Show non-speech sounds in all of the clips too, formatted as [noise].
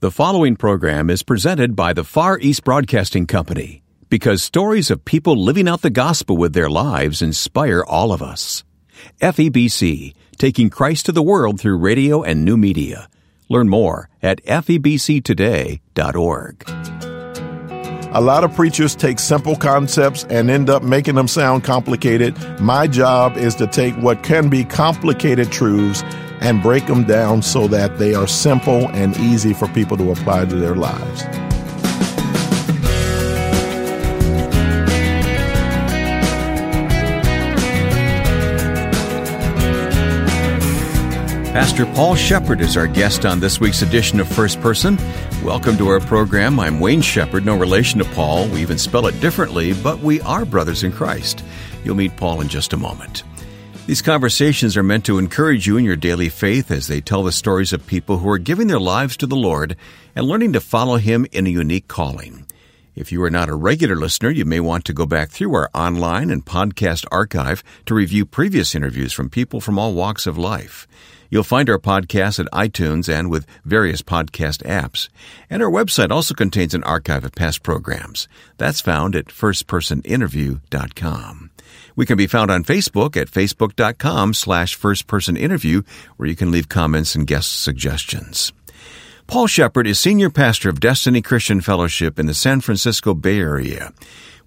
The following program is presented by the Far East Broadcasting Company because stories of people living out the gospel with their lives inspire all of us. FEBC, taking Christ to the world through radio and new media. Learn more at febctoday.org. A lot of preachers take simple concepts and end up making them sound complicated. My job is to take what can be complicated truths and break them down so that they are simple and easy for people to apply to their lives. Pastor Paul Sheppard is our guest on this week's edition of First Person. Welcome to our program. I'm Wayne Shepherd, no relation to Paul. We even spell it differently, but we are brothers in Christ. You'll meet Paul in just a moment. These conversations are meant to encourage you in your daily faith as they tell the stories of people who are giving their lives to the Lord and learning to follow Him in a unique calling. If you are not a regular listener, you may want to go back through our online and podcast archive to review previous interviews from people from all walks of life. You'll find our podcast at iTunes and with various podcast apps. And our website also contains an archive of past programs. That's found at firstpersoninterview.com. We can be found on Facebook at facebook.com slash first person interview, where you can leave comments and guest suggestions. Paul Sheppard is Senior Pastor of Destiny Christian Fellowship in the San Francisco Bay Area.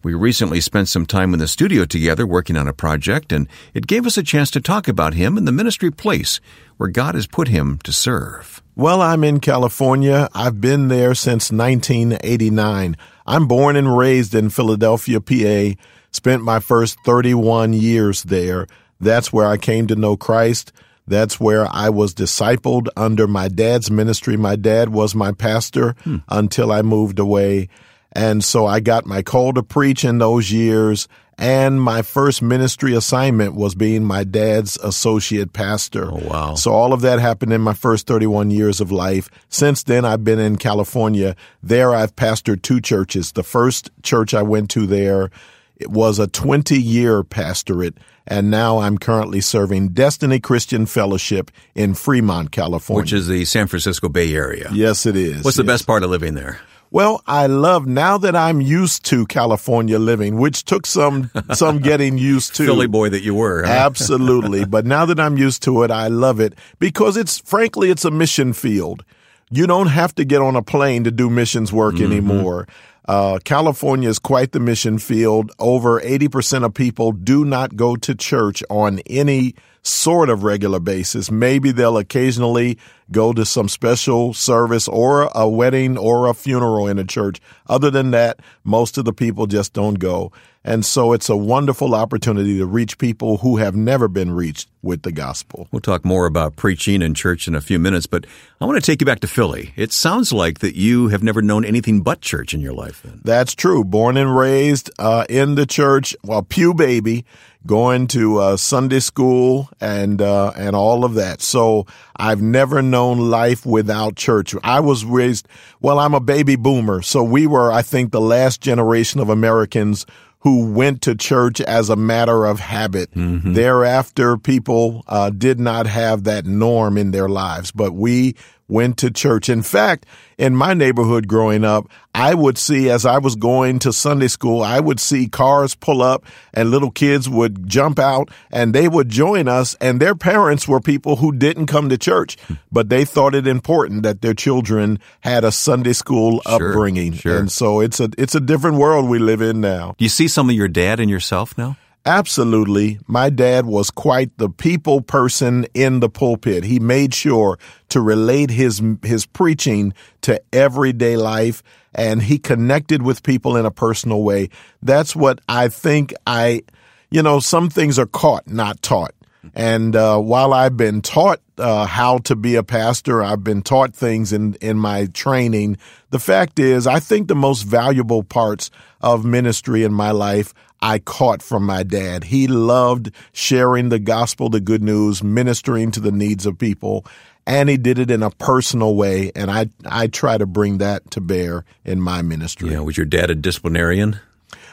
We recently spent some time in the studio together working on a project, and it gave us a chance to talk about him and the ministry place where God has put him to serve. Well, I'm in California. I've been there since 1989. I'm born and raised in Philadelphia, PA. Spent my first 31 years there. That's where I came to know Christ. That's where I was discipled under my dad's ministry. My dad was my pastor hmm. until I moved away. And so I got my call to preach in those years. And my first ministry assignment was being my dad's associate pastor. Oh, wow. So all of that happened in my first 31 years of life. Since then, I've been in California. There, I've pastored two churches. The first church I went to there, it was a 20 year pastorate. And now I'm currently serving Destiny Christian Fellowship in Fremont, California. Which is the San Francisco Bay Area. Yes, it is. What's the best part of living there? Well, I love now that I'm used to California living, which took some [laughs] some getting used to. Philly boy that you were. Huh? Absolutely. but now that I'm used to it, I love it because it's frankly it's a mission field. You don't have to get on a plane to do missions work mm-hmm. anymore. Uh, California is quite the mission field. Over 80% of people do not go to church on any sort of regular basis. Maybe they'll occasionally go to some special service or a wedding or a funeral in a church. Other than that, most of the people just don't go. And so it's a wonderful opportunity to reach people who have never been reached with the gospel. We'll talk more about preaching and church in a few minutes, but I want to take you back to Philly. It sounds like that you have never known anything but church in your life. Then. That's true. Born and raised uh, in the church, well, pew baby, going to uh, Sunday school and uh, and all of that. So I've never known life without church. I was raised. Well, I'm a baby boomer, so we were, I think, the last generation of Americans who went to church as a matter of habit. Mm-hmm. Thereafter, people uh, did not have that norm in their lives, but we went to church. In fact, in my neighborhood growing up, I would see as I was going to Sunday school, I would see cars pull up and little kids would jump out and they would join us and their parents were people who didn't come to church, but they thought it important that their children had a Sunday school sure, upbringing. Sure. And so it's a it's a different world we live in now. Do you see some of your dad and yourself now? Absolutely. My dad was quite the people person in the pulpit. He made sure to relate his, his preaching to everyday life and he connected with people in a personal way. That's what I think I, you know, some things are caught, not taught. And uh, while I've been taught uh, how to be a pastor, I've been taught things in, in my training. The fact is, I think the most valuable parts of ministry in my life I caught from my dad. He loved sharing the gospel, the good news, ministering to the needs of people, and he did it in a personal way. And I, I try to bring that to bear in my ministry. Yeah, was your dad a disciplinarian?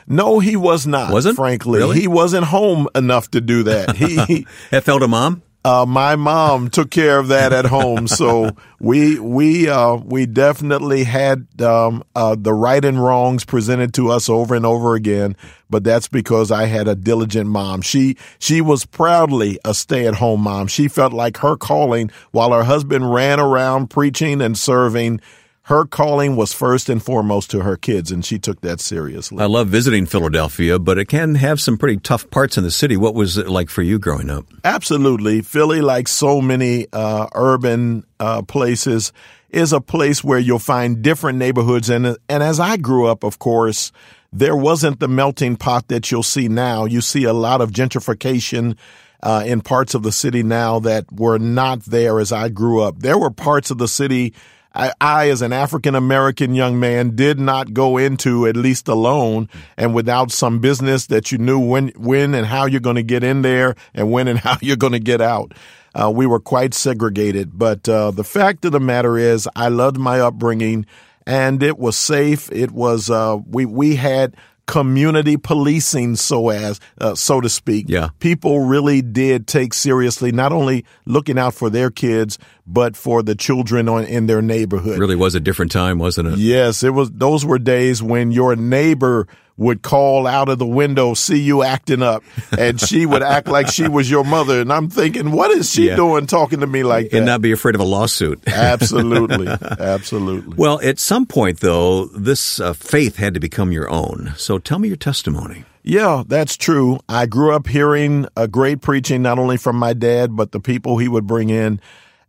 No, he was not. Wasn't? Frankly, really? he wasn't home enough to do that. He [laughs] that fell to mom. uh, my mom took care of that at home. [laughs] So we we uh, we definitely had um, uh, the right and wrongs presented to us over and over again. But that's because I had a diligent mom. She she was proudly a stay at home mom. She felt like her calling, while her husband ran around preaching and serving her calling was first and foremost to her kids, and she took that seriously. I love visiting Philadelphia, but it can have some pretty tough parts in the city. What was it like for you growing up? Absolutely. Philly, like so many uh, urban uh, places, is a place where you'll find different neighborhoods. And, and as I grew up, of course, there wasn't the melting pot that you'll see now. You see a lot of gentrification. Uh, in parts of the city now that were not there as I grew up. There were parts of the city I, I, as an African American young man, did not go into at least alone and without some business that you knew when, when and how you're going to get in there and when and [laughs] how you're going to get out. Uh, we were quite segregated. But uh, the fact of the matter is, I loved my upbringing, and it was safe. It was uh, we we had community policing, so as uh, so to speak. Yeah, people really did take seriously not only looking out for their kids but for the children on, in their neighborhood. It really was a different time, wasn't it? Yes, it was. Those were days when your neighbor would call out of the window, see you acting up, and she would act like she was your mother. And I'm thinking, what is she yeah. doing talking to me like that? And not be afraid of a lawsuit. [laughs] absolutely. Absolutely. Well, at some point, though, this uh, faith had to become your own. So tell me your testimony. Yeah, that's true. I grew up hearing a great preaching, not only from my dad, but the people he would bring in.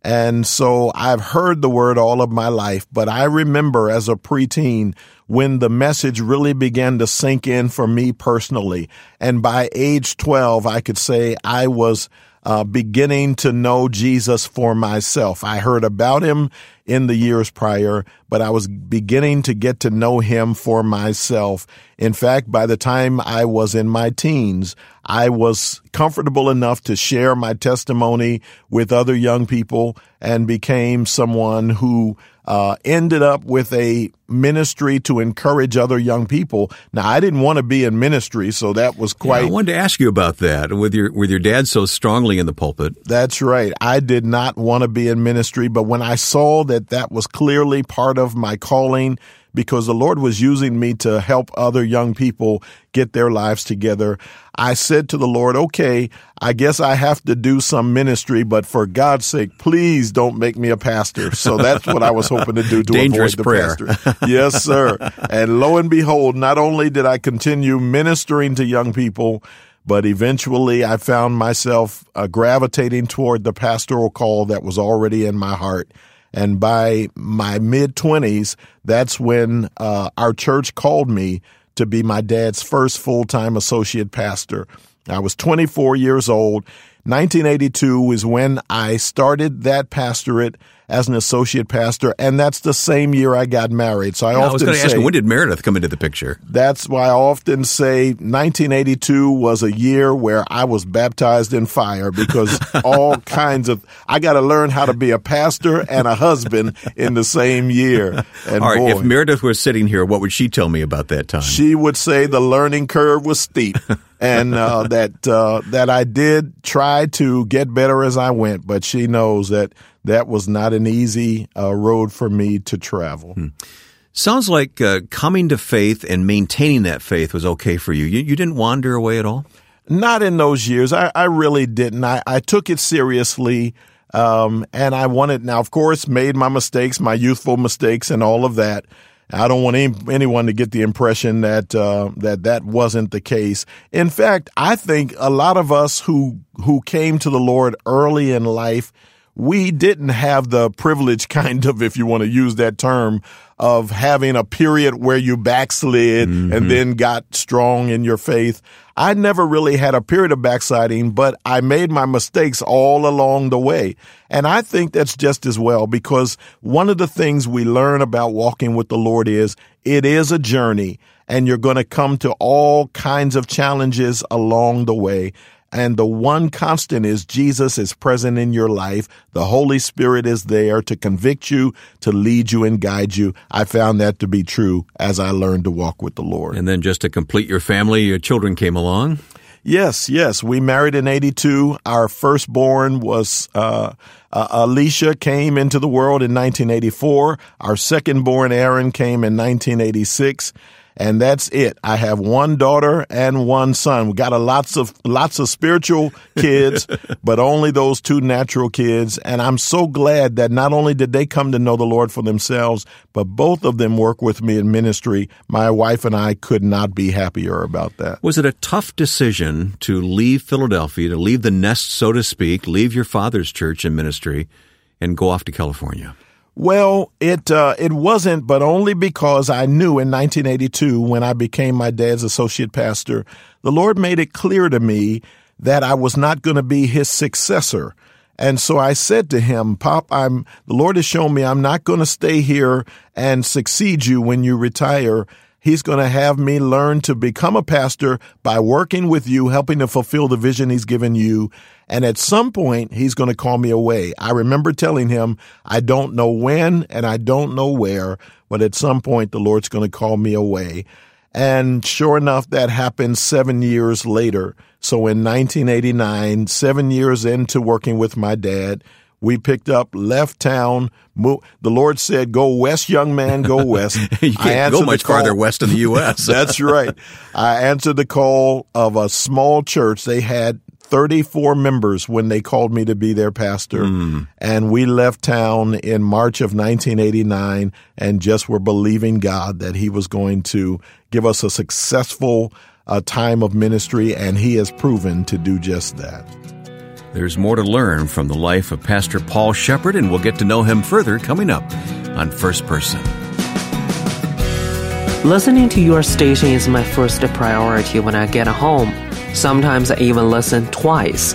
And so I've heard the word all of my life, but I remember as a preteen when the message really began to sink in for me personally. And by age 12, I could say I was uh, beginning to know Jesus for myself. I heard about him in the years prior, but I was beginning to get to know him for myself. In fact, by the time I was in my teens, I was comfortable enough to share my testimony with other young people and became someone who uh, ended up with a ministry to encourage other young people. Now, I didn't want to be in ministry, so that was quite. Yeah, I wanted to ask you about that with your with your dad so strongly in the pulpit. That's right. I did not want to be in ministry, but when I saw that that was clearly part of my calling because the Lord was using me to help other young people get their lives together. I said to the Lord, okay, I guess I have to do some ministry, but for God's sake, please don't make me a pastor. So that's what I was hoping to do to Dangerous avoid the prayer. pastor. yes, sir. And lo and behold, not only did I continue ministering to young people, but eventually I found myself uh, gravitating toward the pastoral call that was already in my heart. And by my mid 20s, that's when uh, our church called me to be my dad's first full time associate pastor. I was 24 years old. 1982 is when I started that pastorate as an associate pastor, and that's the same year I got married. So I often I was going to ask you, when did Meredith come into the picture? That's why I often say 1982 was a year where I was baptized in fire because [laughs] all kinds of I got to learn how to be a pastor and a husband in the same year. And all right, boy, if Meredith was sitting here, what would she tell me about that time? She would say the learning curve was steep. [laughs] and uh, that uh, that I did try to get better as I went, but she knows that that was not an easy uh, road for me to travel. Hmm. Sounds like uh, coming to faith and maintaining that faith was okay for you. You, you didn't wander away at all? Not in those years. I, I really didn't. I, I took it seriously. Um, and I wanted, now, of course, made my mistakes, my youthful mistakes, and all of that. I don't want any, anyone to get the impression that uh, that that wasn't the case. In fact, I think a lot of us who who came to the Lord early in life we didn't have the privilege, [laughs] kind of, if you want to use that term, of having a period where you backslid mm-hmm. and then got strong in your faith. I never really had a period of backsliding, but I made my mistakes all along the way. And I think that's just as well because one of the things we learn about walking with the Lord is it is a journey and you're going to come to all kinds of challenges along the way. And the one constant is Jesus is present in your life. The Holy Spirit is there to convict you, to lead you and guide you. I found that to be true as I learned to walk with the Lord. And then just to complete your family, your children came along? Yes, yes. We married in 82. Our firstborn was, uh, uh, Alicia came into the world in 1984. Our secondborn, Aaron, came in 1986 and that's it. I have one daughter and one son. We got a lots of lots of spiritual [laughs] kids, but only those two natural kids. And I'm so glad that not only did they come to know the Lord for themselves, but both of them work with me in ministry. My wife and I could not be happier about that. Was it a tough decision to leave Philadelphia, to leave the nest, so to speak, leave your father's church and ministry, and go off to California? Well, it uh, it wasn't, but only because I knew in 1982 when I became my dad's associate pastor, the Lord made it clear to me that I was not going to be his successor. And so I said to him, Pop, I'm the Lord has shown me I'm not going to stay here and succeed you when you retire. He's going to have me learn to become a pastor by working with you, helping to fulfill the vision he's given you. And at some point, he's going to call me away. I remember telling him, I don't know when and I don't know where, but at some point, the Lord's going to call me away. And sure enough, that happened seven years later. So in 1989, seven years into working with my dad, we picked up, left town. Mo- the Lord said, "Go west, young man, go [laughs] west." you can't go much farther west in the U.S. [laughs] That's right. I answered the call of a small church. They had 34 members when they called me to be their pastor. Mm. And we left town in March of 1989 and just were believing God that He was going to give us a successful uh, time of ministry, and He has proven to do just that. There's more to learn from the life of Pastor Paul Sheppard, and we'll get to know him further coming up on First Person. Listening to your station is my first priority when I get home. Sometimes I even listen twice.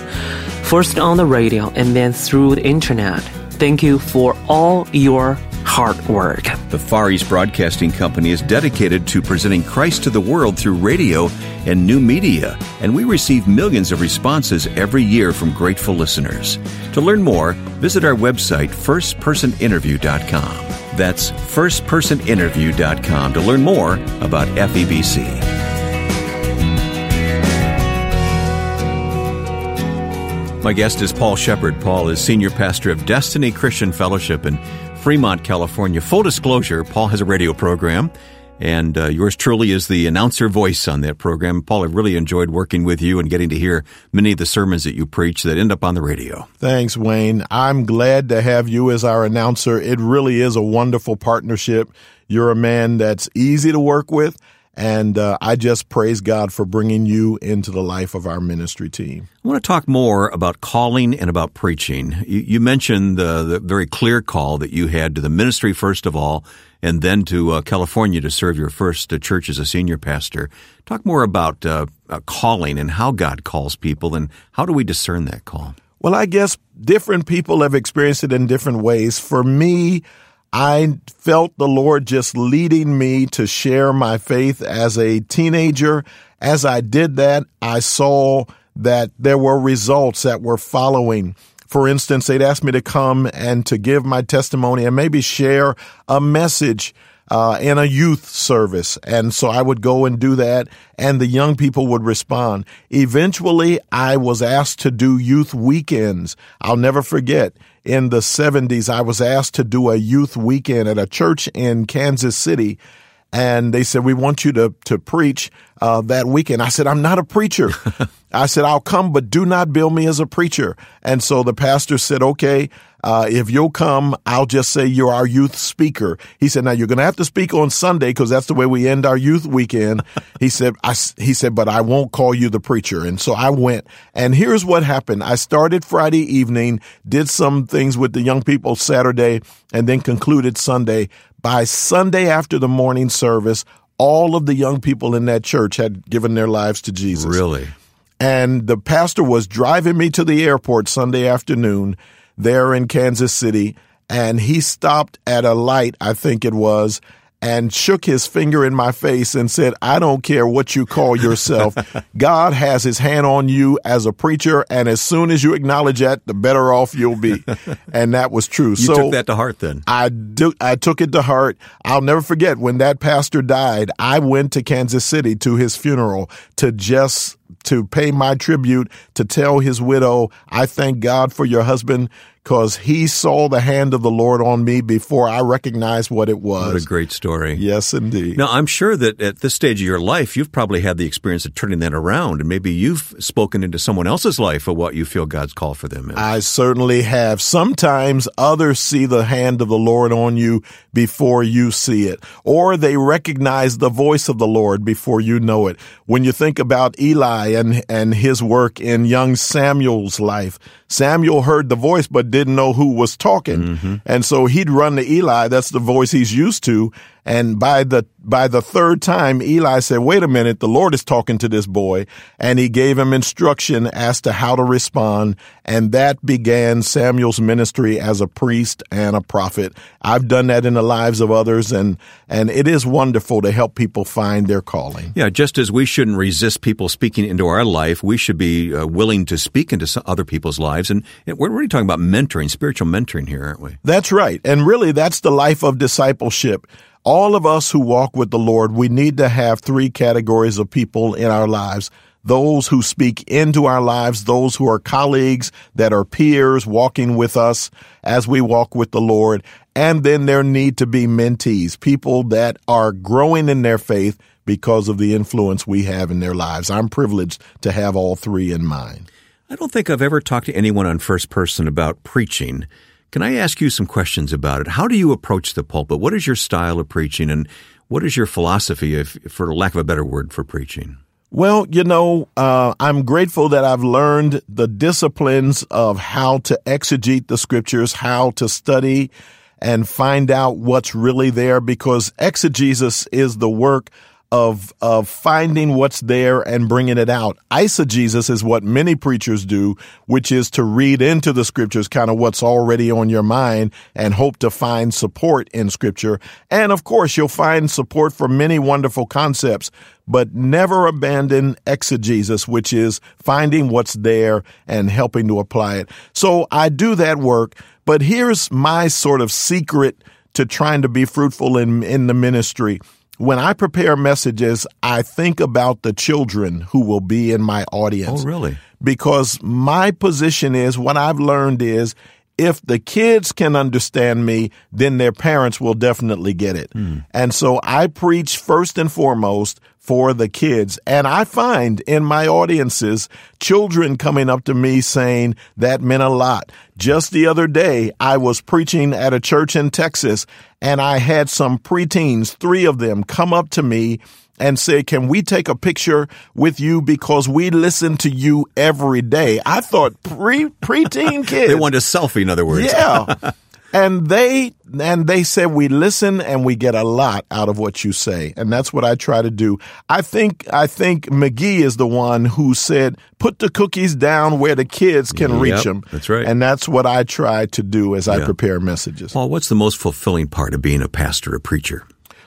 First on the radio and then through the internet. Thank you for all your hard work. The Far East Broadcasting Company is dedicated to presenting Christ to the world through radio and new media, and we receive millions of responses every year from grateful listeners. To learn more, visit our website, firstpersoninterview.com. That's firstpersoninterview.com to learn more about FEBC. My guest is Paul Sheppard. Paul is senior pastor of Destiny Christian Fellowship in Fremont, California. Full disclosure, Paul has a radio program, and uh, yours truly is the announcer voice on that program. Paul, I've really enjoyed working with you and getting to hear many of the sermons that you preach that end up on the radio. Thanks, Wayne. I'm glad to have you as our announcer. It really is a wonderful partnership. You're a man that's easy to work with and uh, I just praise God for bringing you into the life of our ministry team. I want to talk more about calling and about preaching. You, you mentioned the, the, very clear call that you had to the ministry, first of all, and then to uh, California to serve your first uh, church as a senior pastor. Talk more about uh, calling and how God calls people, and how do we discern that call? Well, I guess different people have experienced it in different ways. For me, I felt the Lord just leading me to share my faith as a teenager. As I did that, I saw that there were results that were following. For instance, they'd ask me to come and to give my testimony and maybe share a message uh, in a youth service. And so I would go and do that, and the young people would respond. Eventually, I was asked to do youth weekends. I'll never forget in the 70s, I was asked to do a youth weekend at a church in Kansas City. And they said, we want you to, to preach uh, that weekend. I said, I'm not a preacher. [laughs] I said, I'll come, but do not bill me as a preacher. And so the pastor said, okay, uh, if you'll come, I'll just say you're our youth speaker. He said, now you're going to have to speak on Sunday because that's the way we end our youth weekend. [laughs] he said, I, he said, but I won't call you the preacher. And so I went and here's what happened. I started Friday evening, did some things with the young people Saturday and then concluded Sunday. By Sunday after the morning service, all of the young people in that church had given their lives to Jesus. Really? And the pastor was driving me to the airport Sunday afternoon there in Kansas City, and he stopped at a light, I think it was, and shook his finger in my face and said, I don't care what you call yourself. [laughs] God has his hand on you as a preacher. And as soon as you acknowledge that, the better off you'll be. [laughs] And that was true. You so took that to heart then? I, do, I took it to heart. I'll never forget when that pastor died, I went to Kansas City to his funeral to just to pay my tribute to tell his widow, I thank God for your husband because he saw the hand of the Lord on me before I recognized what it was. What a great story. Yes, indeed. Now, I'm sure that at this stage of your life, you've probably had the experience of turning that around, and maybe you've spoken into someone else's life of what you feel God's call for them is. I certainly have. Sometimes others see the hand of the Lord on you before you see it, or they recognize the voice of the Lord before you know it. When you think about Eli and, and his work in young Samuel's life, Samuel heard the voice but didn't know who was talking. Mm-hmm. And so he'd run to Eli. That's the voice he's used to. And by the, by the third time, Eli said, wait a minute, the Lord is talking to this boy. And he gave him instruction as to how to respond. And that began Samuel's ministry as a priest and a prophet. I've done that in the lives of others and, and it is wonderful to help people find their calling. Yeah. Just as we shouldn't resist people speaking into our life, we should be uh, willing to speak into other people's lives. And we're really talking about mentoring, spiritual mentoring here, aren't we? That's right. And really, that's the life of discipleship all of us who walk with the Lord, we need to have three categories of people in our lives. Those who speak into our lives, those who are colleagues, that are peers walking with us as we walk with the Lord. And then there need to be mentees, people that are growing in their faith because of the influence we have in their lives. I'm privileged to have all three in mind. I don't think I've ever talked to anyone on first person about preaching. Can I ask you some questions about it? How do you approach the pulpit? What is your style of preaching and what is your philosophy, if, for lack of a better word, for preaching? Well, you know, uh, I'm grateful that I've learned the disciplines of how to exegete the scriptures, how to study and find out what's really there because exegesis is the work of of finding what's there and bringing it out. Eisegesis is what many preachers do, which is to read into the scriptures kind of what's already on your mind and hope to find support in scripture. And of course, you'll find support for many wonderful concepts, but never abandon exegesis, which is finding what's there and helping to apply it. So I do that work, but here's my sort of secret to trying to be fruitful in in the ministry when I prepare messages, I think about the children who will be in my audience. Oh, really? Because my position is what I've learned is if the kids can understand me, then their parents will definitely get it. Mm. And so I preach first and foremost for the kids. And I find in my audiences, children coming up to me saying that meant a lot. Just the other day, I was preaching at a church in Texas and I had some preteens, three of them come up to me and say, can we take a picture with you because we listen to you every day? I thought pre preteen [laughs] kids. they want a selfie, in other words. Yeah. [laughs] and they and they said we listen and we get a lot out of what you say. And that's what i try to do. I think i think mcgee is the one who said put the cookies down where the kids can yep, reach them that's right. And that's what i try to do as yeah. i prepare messages. Paul what's the most fulfilling part of being a pastor a preacher?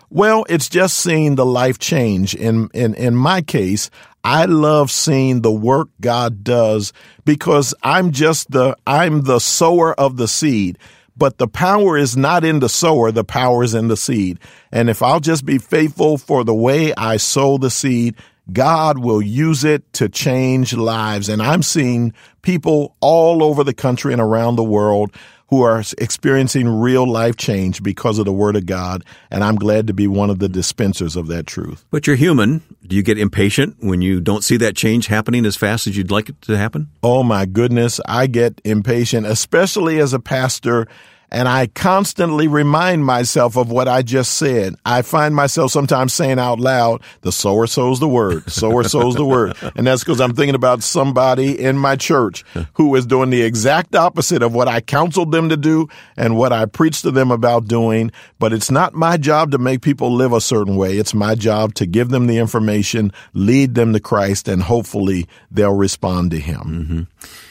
Well, it's just seeing the life change. In, in, in my case, I love seeing the work God does because I'm just the, I'm the sower of the seed but the power is not in the sower, the power is in the seed. And if I'll just be faithful for the way I sow the seed, God will use it to change lives. And I'm seeing people all over the country and around the world who are experiencing real life change because of the Word of God. And I'm glad to be one of the dispensers of that truth. But you're human. Do you get impatient when you don't see that change happening as fast as you'd like it to happen? Oh, my goodness. I get impatient, especially as a pastor and I constantly remind myself of what I just said. I find myself sometimes saying out loud, the sower sows the word, sower sows the word. And that's because I'm thinking about somebody in my church who is doing the exact opposite of what I counseled them to do and what I preached to them about doing. But it's not my job to make people live a certain way. It's my job to give them the information, lead them to Christ, and hopefully they'll respond to Him. Mm-hmm.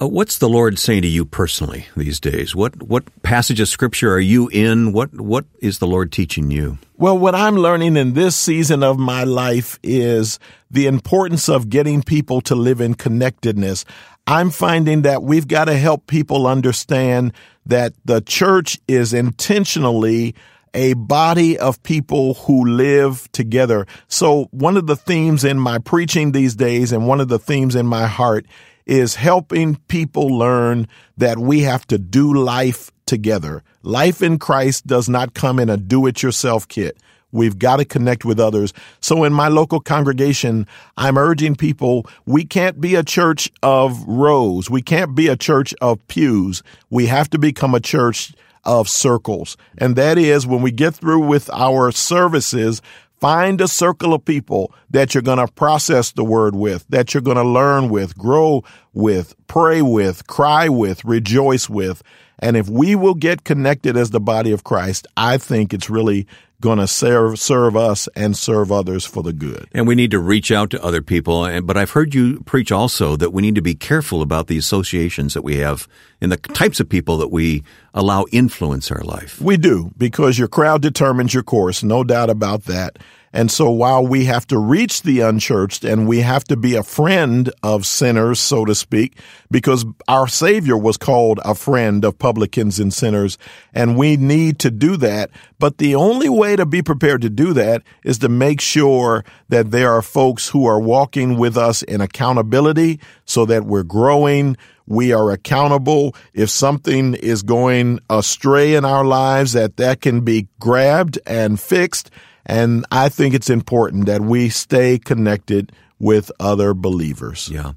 Uh, what's the Lord saying to you personally these days? What what passage of scripture are you in? What what is the Lord teaching you? Well, what I'm learning in this season of my life is the importance of getting people to live in connectedness. I'm finding that we've got to help people understand that the church is intentionally a body of people who live together. So one of the themes in my preaching these days and one of the themes in my heart is helping people learn that we have to do life together. Life in Christ does not come in a do it yourself kit. We've got to connect with others. So in my local congregation, I'm urging people, we can't be a church of rows. We can't be a church of pews. We have to become a church of circles. And that is when we get through with our services, Find a circle of people that you're going to process the word with, that you're going to learn with, grow with, pray with, cry with, rejoice with. And if we will get connected as the body of Christ, I think it's really going to serve serve us and serve others for the good. And we need to reach out to other people. But I've heard you preach also that we need to be careful about the associations that we have and the types of people that we allow influence our life. We do because your crowd determines your course, no doubt about that. And so while we have to reach the unchurched and we have to be a friend of sinners, so to speak, because our Savior was called a friend of publicans and sinners, and we need to do that. But the only way to be prepared to do that is to make sure that there are folks who are walking with us in accountability so that we're growing. We are accountable. If something is going astray in our lives, that that can be grabbed and fixed and I think it's important that we stay connected with other believers. Yeah.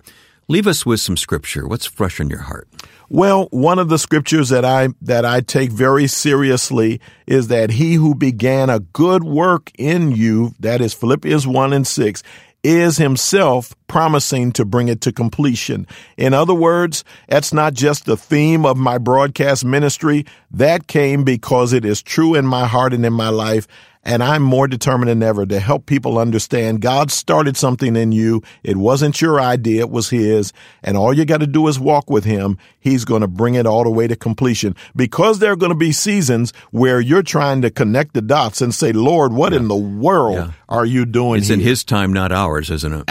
Leave us with some scripture. What's fresh in your heart? Well, one of the scriptures that I that I take very seriously is that he who began a good work in you, that is Philippians 1 and 6, is himself promising to bring it to completion. In other words, that's not just the theme of my broadcast ministry. That came because it is true in my heart and in my life. And I'm more determined than ever to help people understand God started something in you. It wasn't your idea. It was his. And all you got to do is walk with him. He's going to bring it all the way to completion because there are going to be seasons where you're trying to connect the dots and say, Lord, what yeah. in the world yeah. are you doing? It's here? in his time, not ours, isn't it?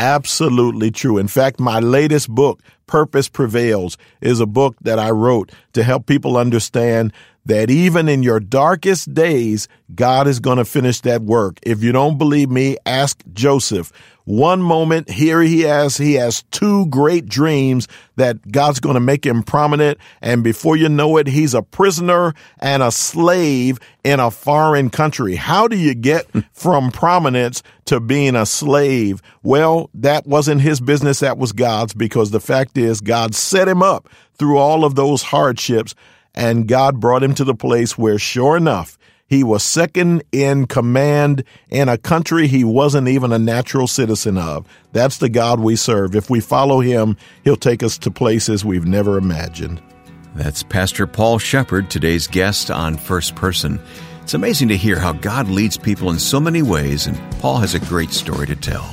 Absolutely true. In fact, my latest book, Purpose Prevails, is a book that I wrote to help people understand that even in your darkest days, God is going to finish that work. If you don't believe me, ask Joseph. One moment here he has, he has two great dreams that God's going to make him prominent. And before you know it, he's a prisoner and a slave in a foreign country. How do you get hmm. from prominence to being a slave? Well, that wasn't his business. That was God's because the fact is God set him up through all of those hardships and God brought him to the place where, sure enough, he was second in command in a country he wasn't even a natural citizen of. That's the God we serve. If we follow him, he'll take us to places we've never imagined. That's Pastor Paul Sheppard, today's guest on First Person. It's amazing to hear how God leads people in so many ways, and Paul has a great story to tell.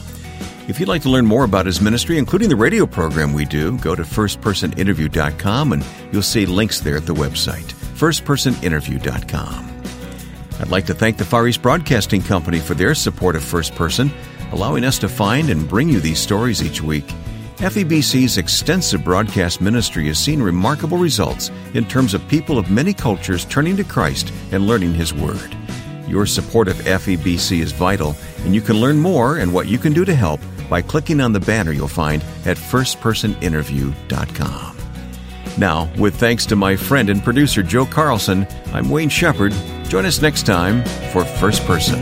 If you'd like to learn more about his ministry, including the radio program we do, go to firstpersoninterview.com and you'll see links there at the website, firstpersoninterview.com. I'd like to thank the Far East Broadcasting Company for their support of First Person, allowing us to find and bring you these stories each week. FEBC's extensive broadcast ministry has seen remarkable results in terms of people of many cultures turning to Christ and learning His Word. Your support of FEBC is vital, and you can learn more and what you can do to help by clicking on the banner you'll find at firstpersoninterview.com. Now, with thanks to my friend and producer Joe Carlson, I'm Wayne Shepherd. Join us next time for First Person.